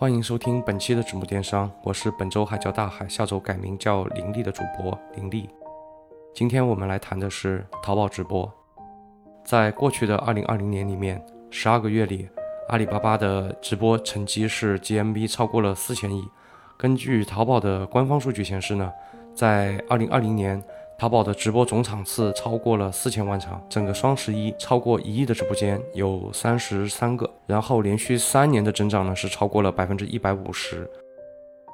欢迎收听本期的纸木电商，我是本周还叫大海，下周改名叫林立的主播林立。今天我们来谈的是淘宝直播。在过去的二零二零年里面，十二个月里，阿里巴巴的直播成绩是 GMV 超过了四千亿。根据淘宝的官方数据显示呢，在二零二零年。淘宝的直播总场次超过了四千万场，整个双十一超过一亿的直播间有三十三个，然后连续三年的增长呢是超过了百分之一百五十。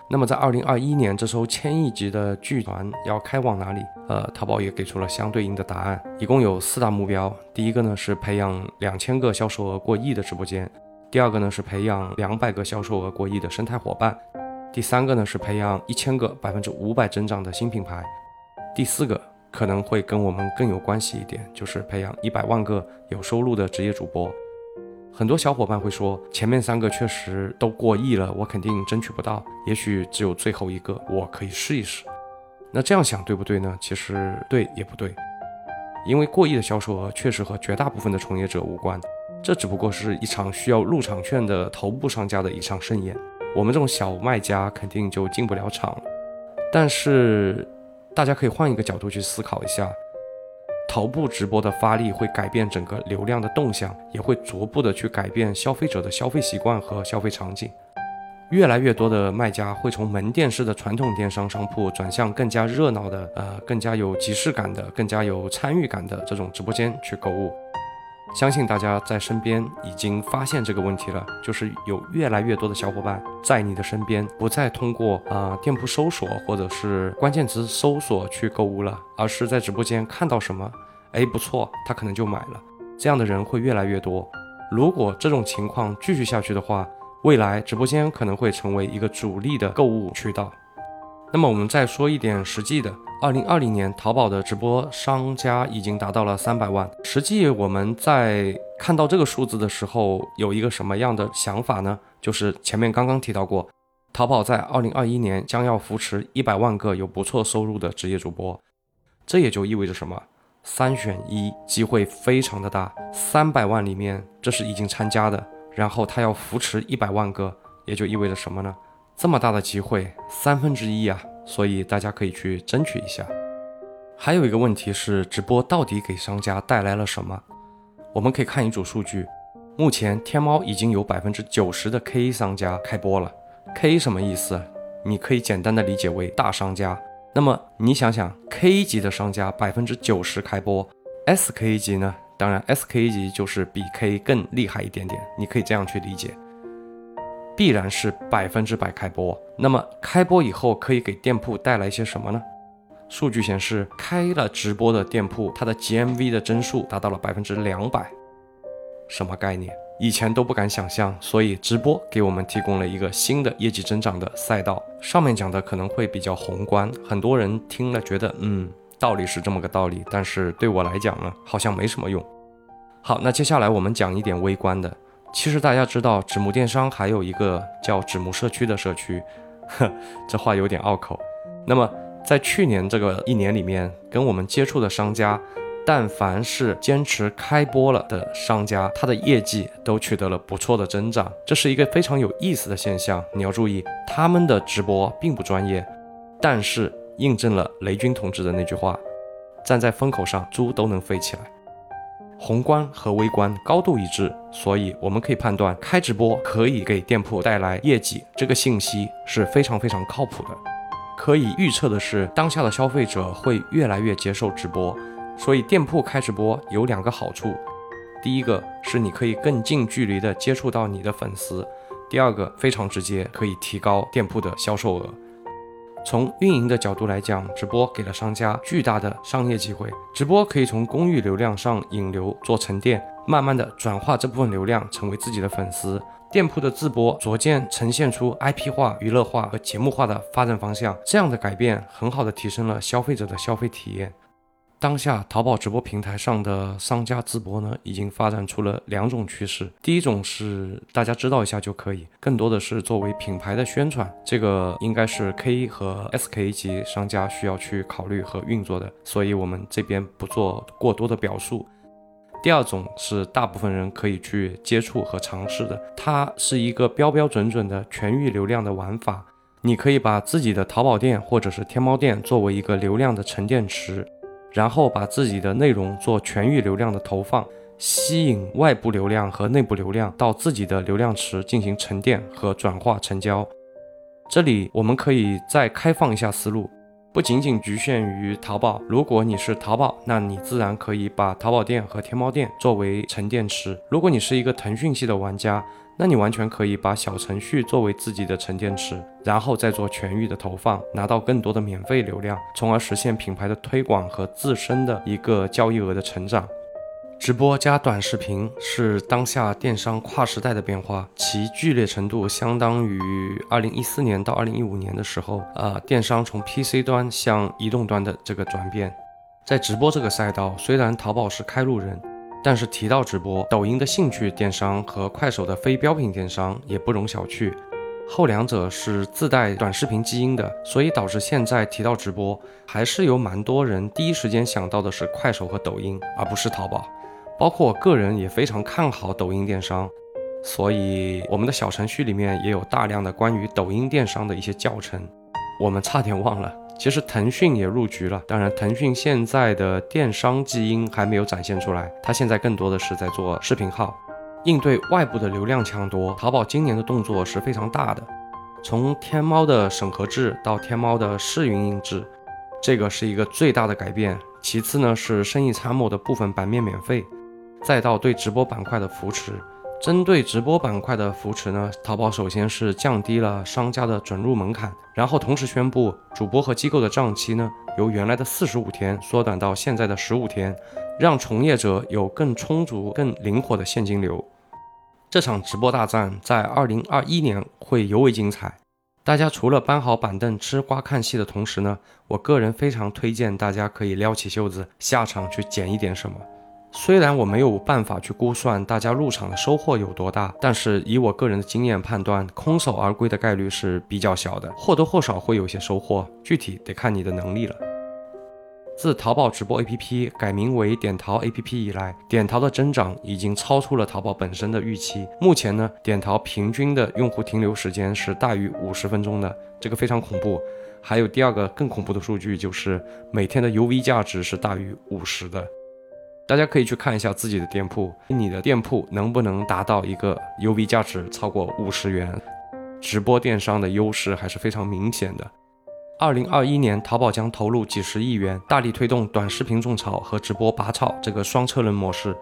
那么在二零二一年这艘千亿级的巨船要开往哪里？呃，淘宝也给出了相对应的答案，一共有四大目标。第一个呢是培养两千个销售额过亿的直播间，第二个呢是培养两百个销售额过亿的生态伙伴，第三个呢是培养一千个百分之五百增长的新品牌。第四个可能会跟我们更有关系一点，就是培养一百万个有收入的职业主播。很多小伙伴会说，前面三个确实都过亿了，我肯定争取不到。也许只有最后一个，我可以试一试。那这样想对不对呢？其实对也不对，因为过亿的销售额确实和绝大部分的从业者无关，这只不过是一场需要入场券的头部商家的一场盛宴。我们这种小卖家肯定就进不了场了。但是。大家可以换一个角度去思考一下，头部直播的发力会改变整个流量的动向，也会逐步的去改变消费者的消费习惯和消费场景。越来越多的卖家会从门店式的传统电商商铺转向更加热闹的、呃，更加有即视感的、更加有参与感的这种直播间去购物。相信大家在身边已经发现这个问题了，就是有越来越多的小伙伴在你的身边，不再通过啊店铺搜索或者是关键词搜索去购物了，而是在直播间看到什么，哎不错，他可能就买了。这样的人会越来越多。如果这种情况继续下去的话，未来直播间可能会成为一个主力的购物渠道。那么我们再说一点实际的。二零二零年，淘宝的直播商家已经达到了三百万。实际我们在看到这个数字的时候，有一个什么样的想法呢？就是前面刚刚提到过，淘宝在二零二一年将要扶持一百万个有不错收入的职业主播。这也就意味着什么？三选一，机会非常的大。三百万里面，这是已经参加的，然后他要扶持一百万个，也就意味着什么呢？这么大的机会，三分之一啊！所以大家可以去争取一下。还有一个问题是，直播到底给商家带来了什么？我们可以看一组数据，目前天猫已经有百分之九十的 K 商家开播了。K 什么意思？你可以简单的理解为大商家。那么你想想，K 级的商家百分之九十开播，SK 级呢？当然，SK 级就是比 K 更厉害一点点。你可以这样去理解。必然是百分之百开播。那么开播以后可以给店铺带来一些什么呢？数据显示，开了直播的店铺，它的 GMV 的增速达到了百分之两百。什么概念？以前都不敢想象。所以直播给我们提供了一个新的业绩增长的赛道。上面讲的可能会比较宏观，很多人听了觉得，嗯，道理是这么个道理。但是对我来讲呢，好像没什么用。好，那接下来我们讲一点微观的。其实大家知道，纸木电商还有一个叫纸木社区的社区，呵，这话有点拗口。那么在去年这个一年里面，跟我们接触的商家，但凡是坚持开播了的商家，他的业绩都取得了不错的增长，这是一个非常有意思的现象。你要注意，他们的直播并不专业，但是印证了雷军同志的那句话：站在风口上，猪都能飞起来。宏观和微观高度一致，所以我们可以判断开直播可以给店铺带来业绩，这个信息是非常非常靠谱的。可以预测的是，当下的消费者会越来越接受直播，所以店铺开直播有两个好处：第一个是你可以更近距离的接触到你的粉丝；第二个非常直接，可以提高店铺的销售额。从运营的角度来讲，直播给了商家巨大的商业机会。直播可以从公域流量上引流做沉淀，慢慢的转化这部分流量成为自己的粉丝。店铺的自播逐渐呈现出 IP 化、娱乐化和节目化的发展方向，这样的改变很好的提升了消费者的消费体验。当下淘宝直播平台上的商家直播呢，已经发展出了两种趋势。第一种是大家知道一下就可以，更多的是作为品牌的宣传，这个应该是 K 和 SK 级商家需要去考虑和运作的，所以我们这边不做过多的表述。第二种是大部分人可以去接触和尝试的，它是一个标标准准的全域流量的玩法。你可以把自己的淘宝店或者是天猫店作为一个流量的沉淀池，然后把自己的内容做全域流量的投放，吸引外部流量和内部流量到自己的流量池进行沉淀和转化成交。这里我们可以再开放一下思路。不仅仅局限于淘宝，如果你是淘宝，那你自然可以把淘宝店和天猫店作为沉淀池。如果你是一个腾讯系的玩家，那你完全可以把小程序作为自己的沉淀池，然后再做全域的投放，拿到更多的免费流量，从而实现品牌的推广和自身的一个交易额的成长。直播加短视频是当下电商跨时代的变化，其剧烈程度相当于二零一四年到二零一五年的时候，呃，电商从 PC 端向移动端的这个转变。在直播这个赛道，虽然淘宝是开路人，但是提到直播，抖音的兴趣电商和快手的非标品电商也不容小觑。后两者是自带短视频基因的，所以导致现在提到直播，还是有蛮多人第一时间想到的是快手和抖音，而不是淘宝。包括我个人也非常看好抖音电商，所以我们的小程序里面也有大量的关于抖音电商的一些教程。我们差点忘了，其实腾讯也入局了。当然，腾讯现在的电商基因还没有展现出来，它现在更多的是在做视频号，应对外部的流量抢夺。淘宝今年的动作是非常大的，从天猫的审核制到天猫的试运营制，这个是一个最大的改变。其次呢，是生意参谋的部分版面免费。再到对直播板块的扶持，针对直播板块的扶持呢，淘宝首先是降低了商家的准入门槛，然后同时宣布主播和机构的账期呢，由原来的四十五天缩短到现在的十五天，让从业者有更充足、更灵活的现金流。这场直播大战在二零二一年会尤为精彩。大家除了搬好板凳吃瓜看戏的同时呢，我个人非常推荐大家可以撩起袖子下场去捡一点什么。虽然我没有办法去估算大家入场的收获有多大，但是以我个人的经验判断，空手而归的概率是比较小的，或多或少会有些收获，具体得看你的能力了。自淘宝直播 APP 改名为点淘 APP 以来，点淘的增长已经超出了淘宝本身的预期。目前呢，点淘平均的用户停留时间是大于五十分钟的，这个非常恐怖。还有第二个更恐怖的数据，就是每天的 UV 价值是大于五十的。大家可以去看一下自己的店铺，你的店铺能不能达到一个 UV 价值超过五十元？直播电商的优势还是非常明显的。二零二一年，淘宝将投入几十亿元，大力推动短视频种草和直播拔草这个双车轮模式。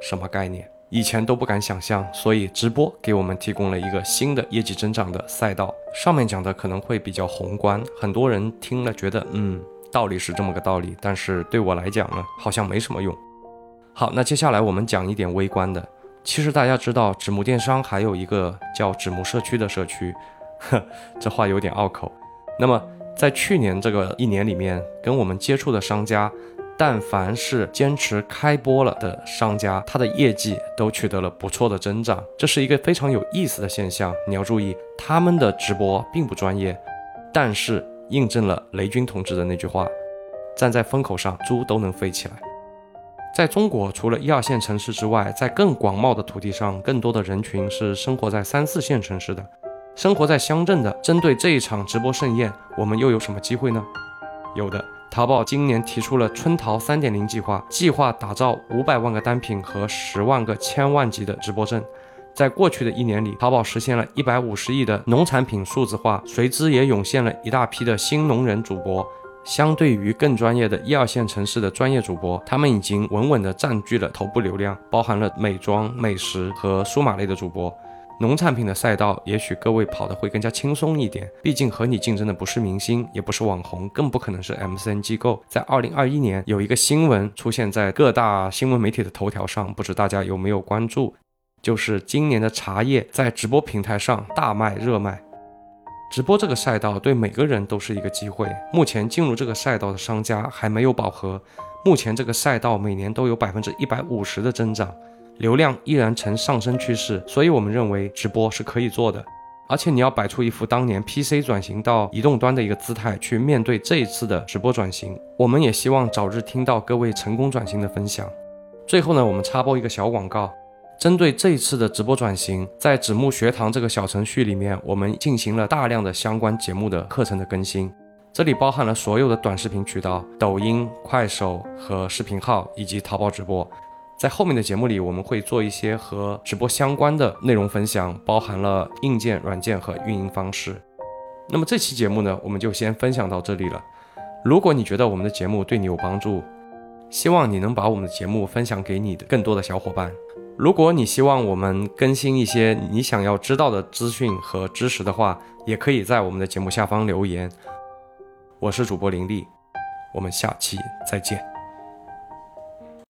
什么概念？以前都不敢想象，所以直播给我们提供了一个新的业绩增长的赛道。上面讲的可能会比较宏观，很多人听了觉得，嗯。道理是这么个道理，但是对我来讲呢，好像没什么用。好，那接下来我们讲一点微观的。其实大家知道，纸木电商还有一个叫纸木社区的社区，呵，这话有点拗口。那么在去年这个一年里面，跟我们接触的商家，但凡是坚持开播了的商家，他的业绩都取得了不错的增长，这是一个非常有意思的现象。你要注意，他们的直播并不专业，但是。印证了雷军同志的那句话：“站在风口上，猪都能飞起来。”在中国，除了一二线城市之外，在更广袤的土地上，更多的人群是生活在三四线城市的。生活在乡镇的，针对这一场直播盛宴，我们又有什么机会呢？有的，淘宝今年提出了春淘三点零计划，计划打造五百万个单品和十万个千万级的直播证。在过去的一年里，淘宝实现了一百五十亿的农产品数字化，随之也涌现了一大批的新农人主播。相对于更专业的一二线城市的专业主播，他们已经稳稳地占据了头部流量，包含了美妆、美食和数码类的主播。农产品的赛道，也许各位跑得会更加轻松一点，毕竟和你竞争的不是明星，也不是网红，更不可能是 MCN 机构。在二零二一年，有一个新闻出现在各大新闻媒体的头条上，不知大家有没有关注？就是今年的茶叶在直播平台上大卖热卖，直播这个赛道对每个人都是一个机会。目前进入这个赛道的商家还没有饱和，目前这个赛道每年都有百分之一百五十的增长，流量依然呈上升趋势，所以我们认为直播是可以做的。而且你要摆出一副当年 PC 转型到移动端的一个姿态去面对这一次的直播转型。我们也希望早日听到各位成功转型的分享。最后呢，我们插播一个小广告，针对这一次的直播转型，在子木学堂这个小程序里面，我们进行了大量的相关节目的课程的更新，这里包含了所有的短视频渠道，抖音、快手和视频号以及淘宝直播。在后面的节目里，我们会做一些和直播相关的内容分享，包含了硬件、软件和运营方式。那么这期节目呢，我们就先分享到这里了。如果你觉得我们的节目对你有帮助，希望你能把我们的节目分享给你的更多的小伙伴。如果你希望我们更新一些你想要知道的资讯和知识的话，也可以在我们的节目下方留言。我是主播林立，我们下期再见。